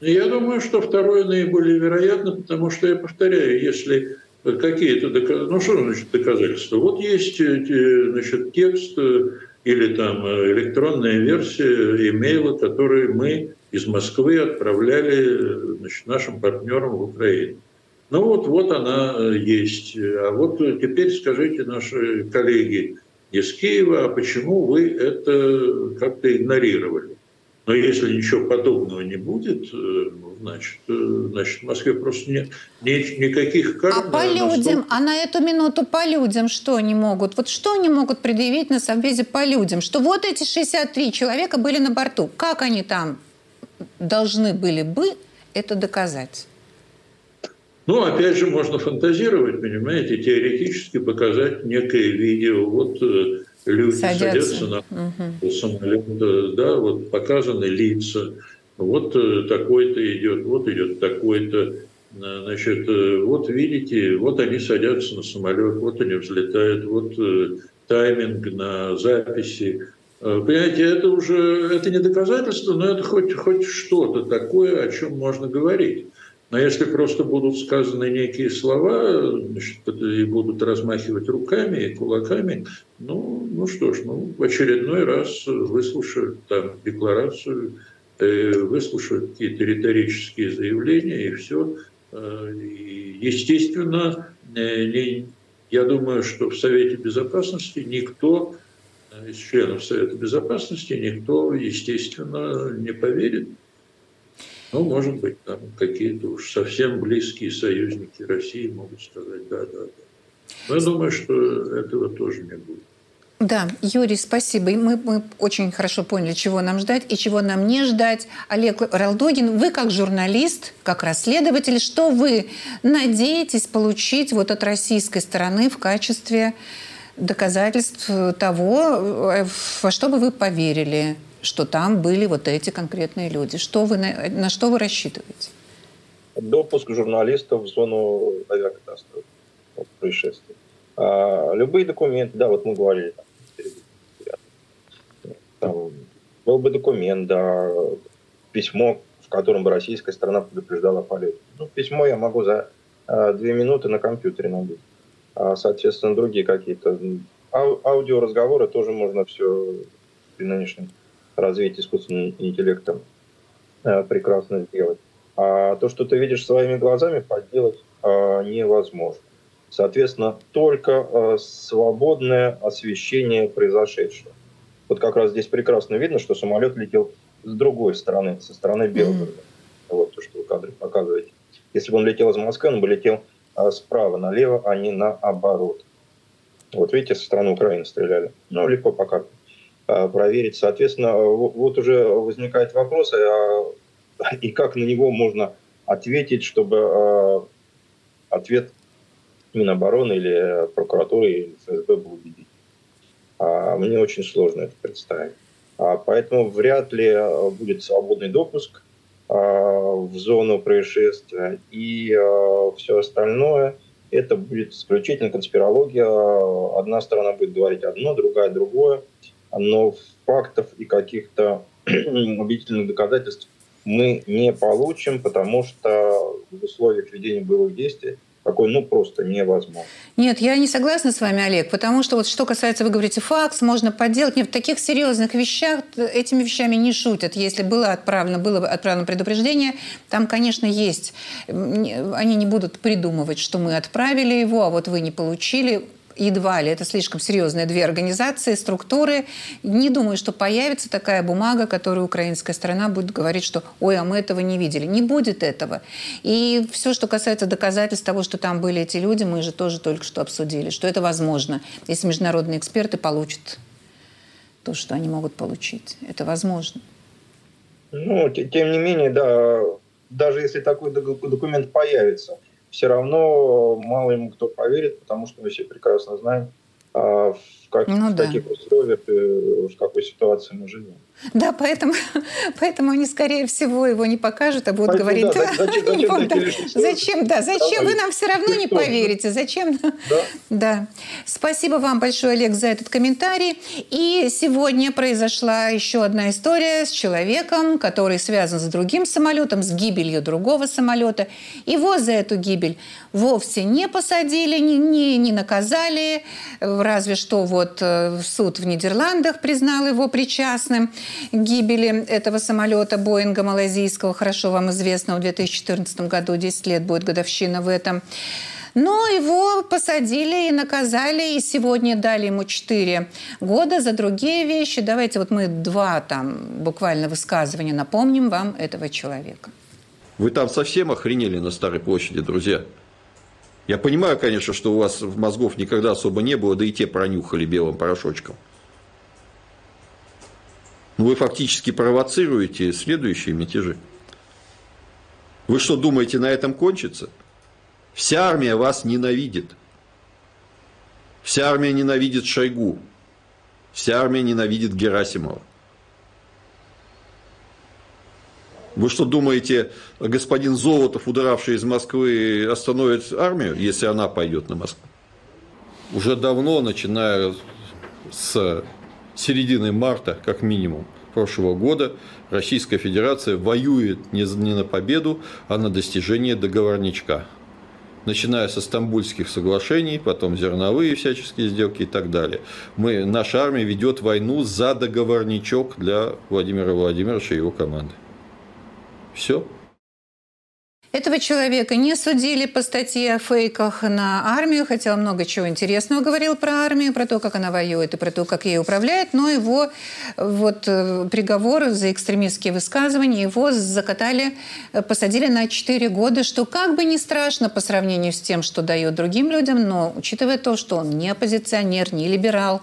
Я думаю, что второе наиболее вероятно, потому что, я повторяю, если какие-то доказательства. Ну, что значит доказательства? Вот есть э, значит, текст э, или там э, электронная версия имейла, который мы из Москвы отправляли значит, нашим партнерам в Украину. Ну вот, вот она есть. А вот теперь скажите наши коллеги из Киева, а почему вы это как-то игнорировали? Но если ничего подобного не будет, ну, значит, э, значит в Москве просто нет, нет никаких карт. А по людям, а на эту минуту по людям что они могут? Вот что они могут предъявить на Совбезе по людям? Что вот эти 63 человека были на борту. Как они там должны были бы это доказать? Ну, опять же, можно фантазировать, понимаете, теоретически показать некое видео. Вот э, люди садятся, садятся на угу. самолет, да, вот показаны лица, вот э, такой-то идет, вот идет такой-то. Э, значит, э, вот видите, вот они садятся на самолет, вот они взлетают, вот тайминг на записи. Понимаете, это уже это не доказательство, но это хоть, хоть что-то такое, о чем можно говорить. Но если просто будут сказаны некие слова значит, и будут размахивать руками и кулаками, ну, ну что ж, ну, в очередной раз выслушают там декларацию Э, выслушают какие-то риторические заявления и все. Э, естественно, э, я думаю, что в Совете Безопасности никто из членов Совета Безопасности, никто, естественно, не поверит. Ну, может быть, там какие-то уж совсем близкие союзники России могут сказать «да, да, да». Но я думаю, что этого тоже не будет. Да, Юрий, спасибо. Мы, мы очень хорошо поняли, чего нам ждать и чего нам не ждать. Олег Ралдогин, вы как журналист, как расследователь, что вы надеетесь получить вот от российской стороны в качестве доказательств того, во что бы вы поверили, что там были вот эти конкретные люди? Что вы, на, на что вы рассчитываете? Допуск журналистов в зону авиакатастрофы, происшествия. А, любые документы, да, вот мы говорили, там, там, был бы документ, да, письмо, в котором бы российская сторона предупреждала полет. Ну, письмо я могу за э, две минуты на компьютере набить. А, соответственно, другие какие-то ау- аудиоразговоры тоже можно все при нынешнем развитии искусственным интеллектом э, прекрасно сделать. А то, что ты видишь своими глазами, подделать э, невозможно. Соответственно, только э, свободное освещение произошедшего. Вот как раз здесь прекрасно видно, что самолет летел с другой стороны, со стороны Белгорода. Mm-hmm. Вот то, что вы кадры показываете. Если бы он летел из Москвы, он бы летел справа налево, а не наоборот. Вот видите, со стороны Украины стреляли. Ну, легко пока а, проверить. Соответственно, вот уже возникает вопрос, а, и как на него можно ответить, чтобы а, ответ Минобороны или прокуратуры или ФСБ был убедительным. А, мне очень сложно это представить. А, поэтому вряд ли будет свободный допуск в зону происшествия. И все остальное это будет исключительно конспирология. Одна сторона будет говорить одно, другая другое. Но фактов и каких-то убедительных доказательств мы не получим, потому что в условиях ведения боевых действий такой, ну, просто невозможно. Нет, я не согласна с вами, Олег, потому что вот что касается, вы говорите, факс, можно подделать. Нет, в таких серьезных вещах этими вещами не шутят. Если было отправлено, было отправлено предупреждение, там, конечно, есть. Они не будут придумывать, что мы отправили его, а вот вы не получили едва ли, это слишком серьезные две организации, структуры. Не думаю, что появится такая бумага, которую украинская сторона будет говорить, что «Ой, а мы этого не видели». Не будет этого. И все, что касается доказательств того, что там были эти люди, мы же тоже только что обсудили, что это возможно, если международные эксперты получат то, что они могут получить. Это возможно. Ну, тем не менее, да, даже если такой документ появится – все равно мало ему кто поверит, потому что мы все прекрасно знаем, а, в, как, ну, в да. таких условиях, э, в какой ситуации мы живем. Да, поэтому, поэтому они, скорее всего, его не покажут, а будут поэтому, говорить, да, зачем, зачем, да, зачем, да, зачем вы нам все равно не поверите, зачем? Да? да. Спасибо вам большое, Олег, за этот комментарий. И сегодня произошла еще одна история с человеком, который связан с другим самолетом, с гибелью другого самолета. Его за эту гибель вовсе не посадили, не, не, не наказали, разве что вот э, суд в Нидерландах признал его причастным гибели этого самолета Боинга малайзийского, хорошо вам известного, в 2014 году, 10 лет будет годовщина в этом. Но его посадили и наказали, и сегодня дали ему 4 года за другие вещи. Давайте вот мы два там буквально высказывания напомним вам этого человека. Вы там совсем охренели на Старой площади, друзья. Я понимаю, конечно, что у вас мозгов никогда особо не было, да и те пронюхали белым порошочком. Но вы фактически провоцируете следующие мятежи. Вы что, думаете, на этом кончится? Вся армия вас ненавидит. Вся армия ненавидит Шойгу. Вся армия ненавидит Герасимова. Вы что думаете, господин Золотов, удравший из Москвы, остановит армию, если она пойдет на Москву? Уже давно, начиная с середины марта, как минимум, прошлого года, Российская Федерация воюет не на победу, а на достижение договорничка. Начиная со стамбульских соглашений, потом зерновые всяческие сделки и так далее. Мы, наша армия ведет войну за договорничок для Владимира Владимировича и его команды. Все. Этого человека не судили по статье о фейках на армию, хотя много чего интересного говорил про армию, про то, как она воюет и про то, как ей управляет, но его вот, э, приговор за экстремистские высказывания, его закатали, э, посадили на 4 года, что как бы не страшно по сравнению с тем, что дает другим людям, но учитывая то, что он не оппозиционер, не либерал,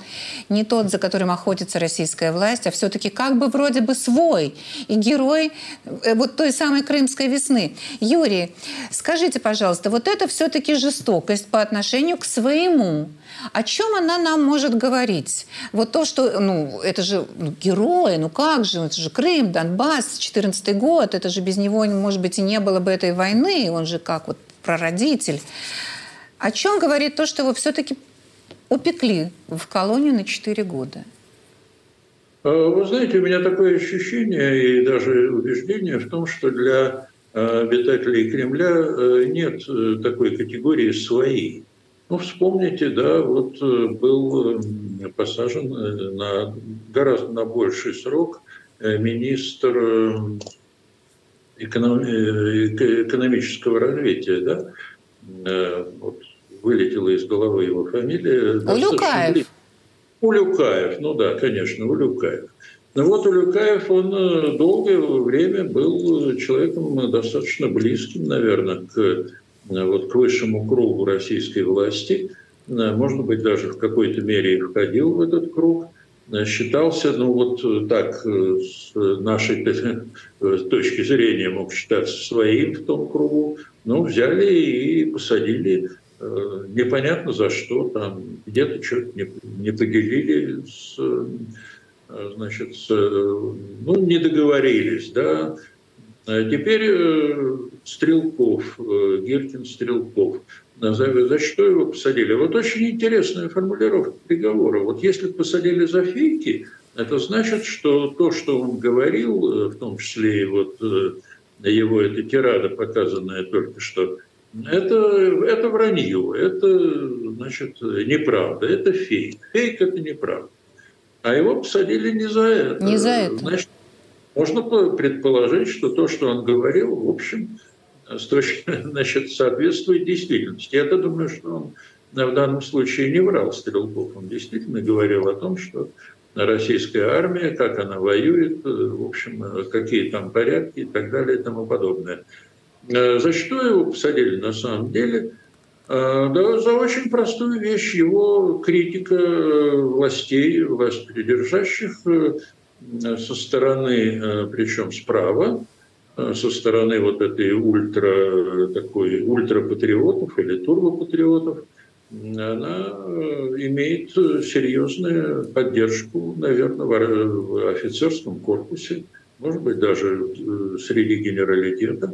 не тот, за которым охотится российская власть, а все-таки как бы вроде бы свой и герой э, вот той самой крымской весны. Юрий, скажите, пожалуйста, вот это все-таки жестокость по отношению к своему. О чем она нам может говорить? Вот то, что, ну, это же ну, герои, ну как же, это же Крым, Донбасс, 14 год, это же без него, может быть, и не было бы этой войны, он же как вот прародитель. О чем говорит то, что его все-таки упекли в колонию на 4 года? А, вы знаете, у меня такое ощущение и даже убеждение в том, что для Э, обитателей Кремля э, нет э, такой категории «свои». Ну, вспомните, да, вот был посажен на гораздо на больший срок министр экономического развития, да, вот вылетела из головы его фамилия. Улюкаев. Улюкаев, ну да, конечно, Улюкаев. Ну вот Улюкаев, он э, долгое время был человеком достаточно близким, наверное, к, э, вот, к высшему кругу российской власти. Э, может быть, даже в какой-то мере входил в этот круг. Считался, ну вот так, с нашей точки зрения мог считаться своим в том кругу. Но взяли и посадили непонятно за что, там где-то что-то не, не поделили с Э, значит, ну, не договорились, да. А теперь э, Стрелков, э, Гиркин Стрелков, за что его посадили? Вот очень интересная формулировка приговора. Вот если посадили за фейки, это значит, что то, что он говорил, в том числе и вот его эта тирада, показанная только что, это, это вранье, это, значит, неправда, это фейк. Фейк – это неправда. А его посадили не за это. Не за это. Значит, можно предположить, что то, что он говорил, в общем, значит, соответствует действительности. Я-то думаю, что он в данном случае не врал Стрелков. Он действительно говорил о том, что российская армия, как она воюет, в общем, какие там порядки и так далее и тому подобное. За что его посадили на самом деле – Э, да, за очень простую вещь. Его критика э, властей, власть придержащих э, со стороны, причем справа, со стороны вот этой ультра, такой ультрапатриотов или турбопатриотов, она имеет серьезную поддержку, наверное, в офицерском корпусе, может быть, даже среди генералитета.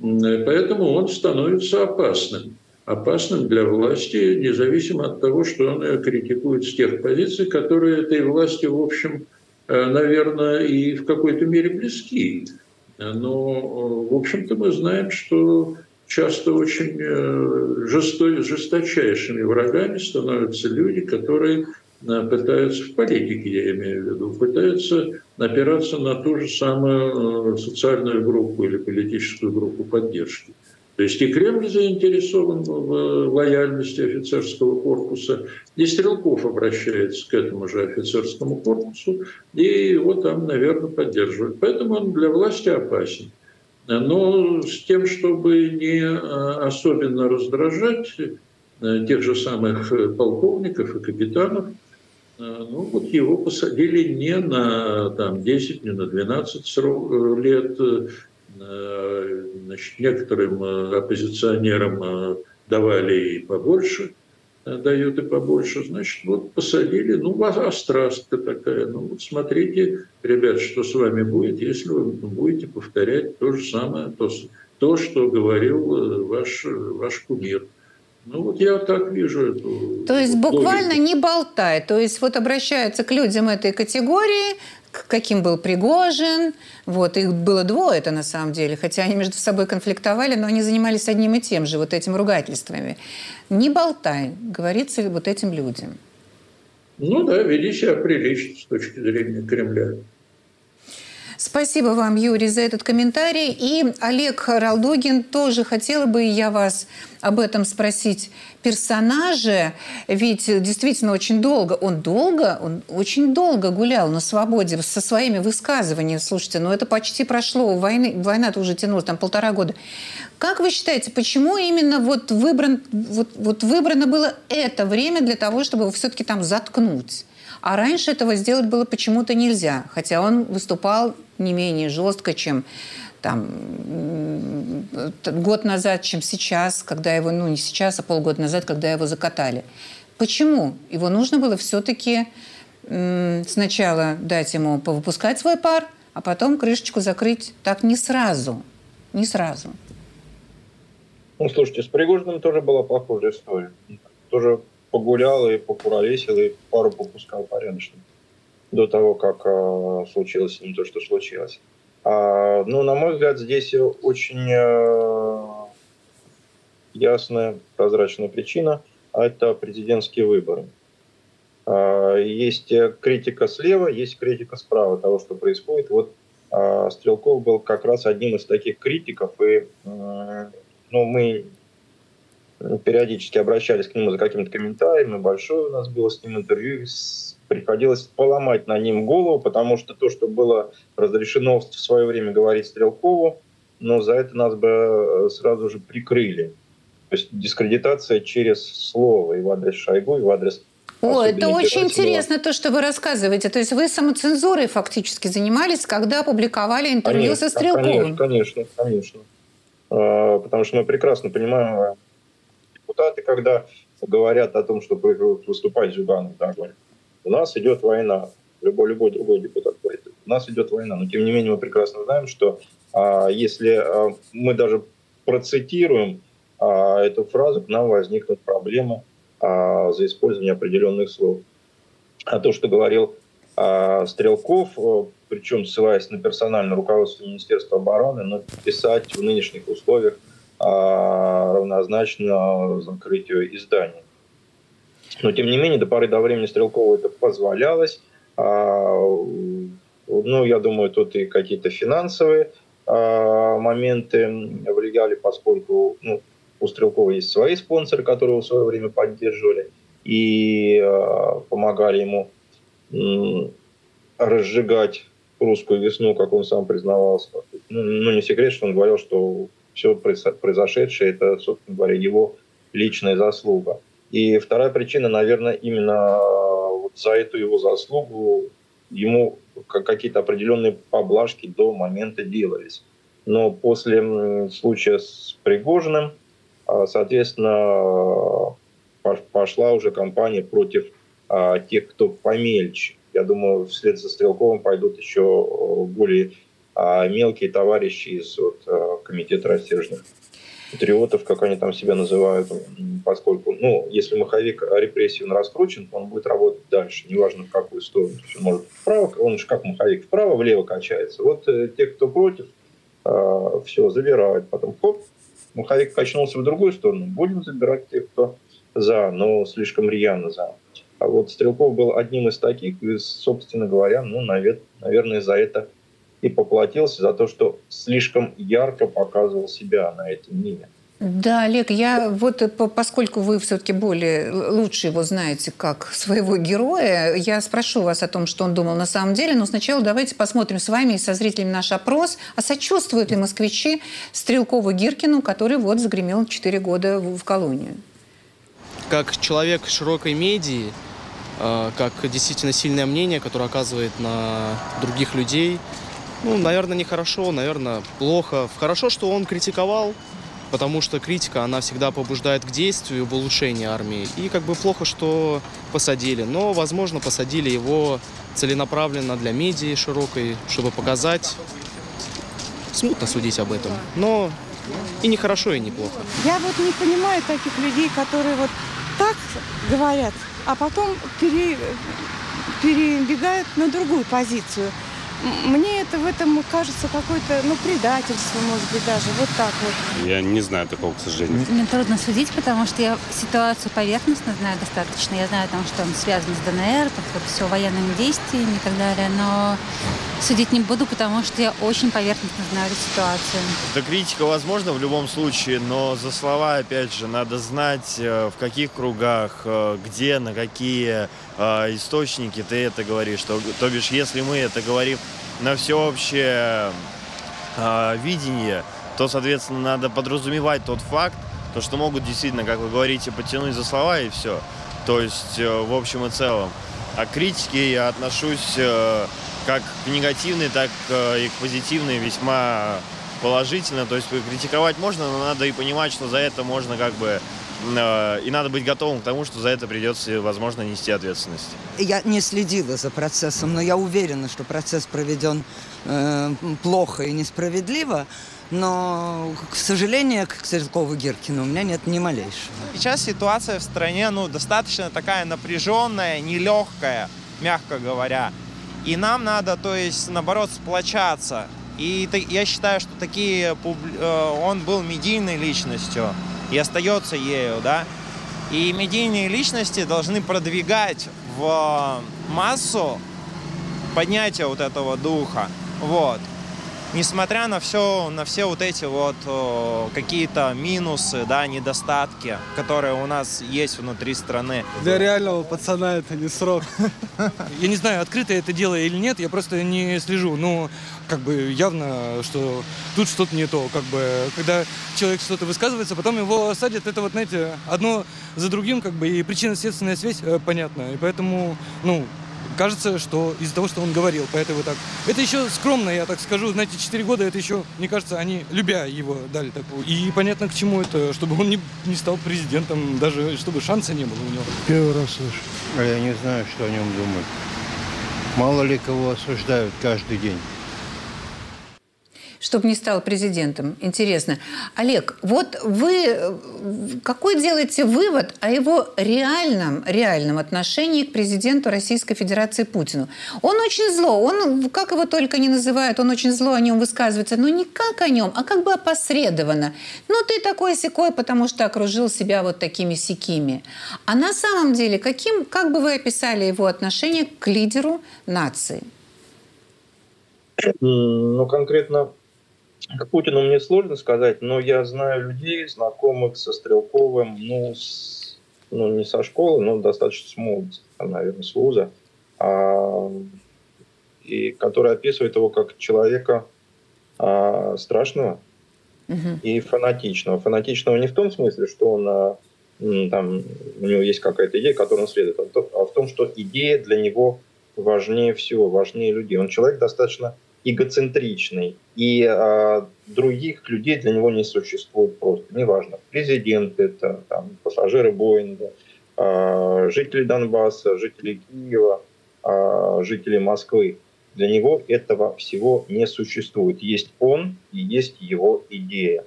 Поэтому он становится опасным опасным для власти, независимо от того, что он ее критикует с тех позиций, которые этой власти, в общем, э, наверное, и в какой-то мере близки. Но, в общем-то, мы знаем, что часто очень э, жесто, жесточайшими врагами становятся люди, которые э, пытаются в политике, я имею в виду, пытаются опираться на ту же самую социальную группу или политическую группу поддержки. То есть и Кремль заинтересован в лояльности офицерского корпуса, и Стрелков обращается к этому же офицерскому корпусу, и его там, наверное, поддерживают. Поэтому он для власти опасен. Но с тем, чтобы не а, особенно раздражать э, тех же самых полковников и капитанов, э, ну вот его посадили не на там, 10, не на 12 лет, Э, значит, некоторым э, оппозиционерам э, давали и побольше, дают и побольше, значит, вот посадили, ну, острастка такая, ну, вот смотрите, ребят, что с вами будет, если вы будете повторять то же самое, то, то что говорил ваш, ваш кумир. Ну вот я так вижу эту. То есть буквально логику. не болтай. То есть вот обращаются к людям этой категории, каким был Пригожин. Вот, их было двое это на самом деле, хотя они между собой конфликтовали, но они занимались одним и тем же, вот этим ругательствами. Не болтай, говорится вот этим людям. Ну да, веди себя прилично с точки зрения Кремля. Спасибо вам, Юрий, за этот комментарий. И Олег Ралдогин, тоже хотела бы я вас об этом спросить. Персонажи, ведь действительно очень долго, он долго, он очень долго гулял на свободе со своими высказываниями. Слушайте, ну это почти прошло, войны, война-то уже тянулась там полтора года. Как вы считаете, почему именно вот, выбран, вот, вот выбрано было это время для того, чтобы его все-таки там заткнуть? А раньше этого сделать было почему-то нельзя, хотя он выступал не менее жестко, чем там, год назад, чем сейчас, когда его, ну не сейчас, а полгода назад, когда его закатали. Почему? Его нужно было все-таки сначала дать ему повыпускать свой пар, а потом крышечку закрыть так не сразу. Не сразу. Ну, слушайте, с Пригожиным тоже была похожая история. Тоже погулял и покуролесил, и пару попускал порядочно до того, как э, случилось ним то, что случилось. А, ну, на мой взгляд, здесь очень э, ясная, прозрачная причина – это президентские выборы. А, есть критика слева, есть критика справа того, что происходит. Вот а, Стрелков был как раз одним из таких критиков, и э, ну, мы периодически обращались к нему за какими-то комментариями, большое у нас было с ним интервью, приходилось поломать на ним голову, потому что то, что было разрешено в свое время говорить Стрелкову, но за это нас бы э, сразу же прикрыли. То есть дискредитация через слово и в адрес Шойгу, и в адрес о, это очень интересно, то, что вы рассказываете. То есть вы самоцензурой фактически занимались, когда опубликовали интервью конечно, со Стрелковым? Конечно, конечно, конечно. А, потому что мы прекрасно понимаем, депутаты, когда говорят о том, что выступать Зюганов, да, говорят, у нас идет война. Любой, любой другой депутат говорит, у нас идет война. Но тем не менее мы прекрасно знаем, что а, если а, мы даже процитируем а, эту фразу, к нам возникнут проблемы а, за использование определенных слов. А то, что говорил а, Стрелков, причем ссылаясь на персональное руководство Министерства обороны, но писать в нынешних условиях – равнозначно закрытию издания. Но, тем не менее, до поры до времени Стрелкову это позволялось. А, ну, я думаю, тут и какие-то финансовые а, моменты влияли, поскольку ну, у Стрелкова есть свои спонсоры, которые его в свое время поддерживали и помогали ему разжигать русскую весну, как он сам признавался. Ну, ну, не секрет, что он говорил, что все произошедшее, это, собственно говоря, его личная заслуга. И вторая причина, наверное, именно вот за эту его заслугу ему какие-то определенные поблажки до момента делались. Но после случая с Пригожиным, а, соответственно, пошла уже кампания против а, тех, кто помельче. Я думаю, вслед за Стрелковым пойдут еще более а мелкие товарищи из вот, комитета рассерженных патриотов, как они там себя называют, поскольку, ну, если маховик репрессивно раскручен, он будет работать дальше, неважно в какую сторону. Он может вправо, он же как маховик, вправо, влево качается. Вот э, те, кто против, э, все, забирают. Потом, хоп, маховик качнулся в другую сторону, будем забирать тех, кто за, но слишком рьяно за. А вот Стрелков был одним из таких, и, собственно говоря, ну, наверное, за это и поплатился за то, что слишком ярко показывал себя на этом мире. Да, Олег, я вот э, поскольку вы все-таки более лучше его знаете как своего героя, я спрошу вас о том, что он думал на самом деле, но сначала давайте посмотрим с вами и со зрителями наш опрос, а сочувствуют ли москвичи Стрелкову Гиркину, который вот загремел 4 года в колонию? Как человек широкой медии, э, как действительно сильное мнение, которое оказывает на других людей – ну, наверное, нехорошо, наверное, плохо. Хорошо, что он критиковал, потому что критика, она всегда побуждает к действию, в улучшении армии. И как бы плохо, что посадили. Но, возможно, посадили его целенаправленно для медиа широкой, чтобы показать. Смутно судить об этом. Но и не хорошо, и не плохо. Я вот не понимаю таких людей, которые вот так говорят, а потом пере, перебегают на другую позицию. Мне это в этом кажется какое-то, ну, предательство, может быть, даже. Вот так вот. Я не знаю такого, к сожалению. Мне трудно судить, потому что я ситуацию поверхностно знаю достаточно. Я знаю, там, что он связан с ДНР, там, вот, все военными действиями и так далее. Но судить не буду, потому что я очень поверхностно знаю эту ситуацию. Да критика возможна в любом случае, но за слова, опять же, надо знать, э, в каких кругах, э, где, на какие э, источники ты это говоришь. То, то бишь, если мы это говорим на всеобщее видение, то, соответственно, надо подразумевать тот факт, то, что могут действительно, как вы говорите, потянуть за слова и все. То есть, в общем и целом. А к критике я отношусь как к негативной, так и к позитивной весьма положительно. То есть критиковать можно, но надо и понимать, что за это можно как бы э, и надо быть готовым к тому, что за это придется, возможно, нести ответственность. Я не следила за процессом, но я уверена, что процесс проведен э, плохо и несправедливо. Но, к сожалению, к Стрелкову Гиркину у меня нет ни малейшего. Сейчас ситуация в стране ну, достаточно такая напряженная, нелегкая, мягко говоря. И нам надо, то есть, наоборот, сплочаться. И я считаю, что такие э, он был медийной личностью и остается ею, да. И медийные личности должны продвигать в массу поднятие вот этого духа. Вот несмотря на все, на все вот эти вот какие-то минусы, да, недостатки, которые у нас есть внутри страны. Для реального пацана это не срок. Я не знаю, открыто это дело или нет, я просто не слежу. Но как бы явно, что тут что-то не то. Как бы, когда человек что-то высказывается, потом его садят, это вот, знаете, одно за другим, как бы, и причинно-следственная связь э, понятна. И поэтому, ну, кажется, что из-за того, что он говорил, поэтому так. Это еще скромно, я так скажу, знаете, 4 года, это еще, мне кажется, они, любя его, дали такую. И понятно, к чему это, чтобы он не, не стал президентом, даже чтобы шанса не было у него. Первый раз слышу. А я не знаю, что о нем думать. Мало ли кого осуждают каждый день чтобы не стал президентом. Интересно. Олег, вот вы какой делаете вывод о его реальном, реальном отношении к президенту Российской Федерации Путину? Он очень зло, он, как его только не называют, он очень зло о нем высказывается, но не как о нем, а как бы опосредованно. Ну, ты такой секой, потому что окружил себя вот такими сикими. А на самом деле, каким, как бы вы описали его отношение к лидеру нации? Ну, конкретно к Путину мне сложно сказать, но я знаю людей, знакомых со Стрелковым, ну, с, ну не со школы, но достаточно с молодости, наверное, с вуза, а, и который описывает его как человека а, страшного угу. и фанатичного. Фанатичного не в том смысле, что он а, там, у него есть какая-то идея, которой он следует, а в том, что идея для него важнее всего, важнее людей. Он человек достаточно эгоцентричный, и э, других людей для него не существует просто. Неважно, президент это, там, пассажиры Боинга, э, жители Донбасса, жители Киева, э, жители Москвы. Для него этого всего не существует. Есть он и есть его идея.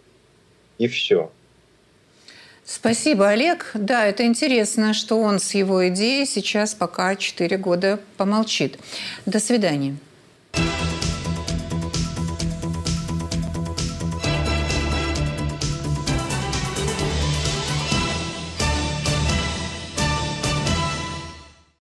И все. Спасибо, Олег. Да, это интересно, что он с его идеей сейчас пока 4 года помолчит. До свидания.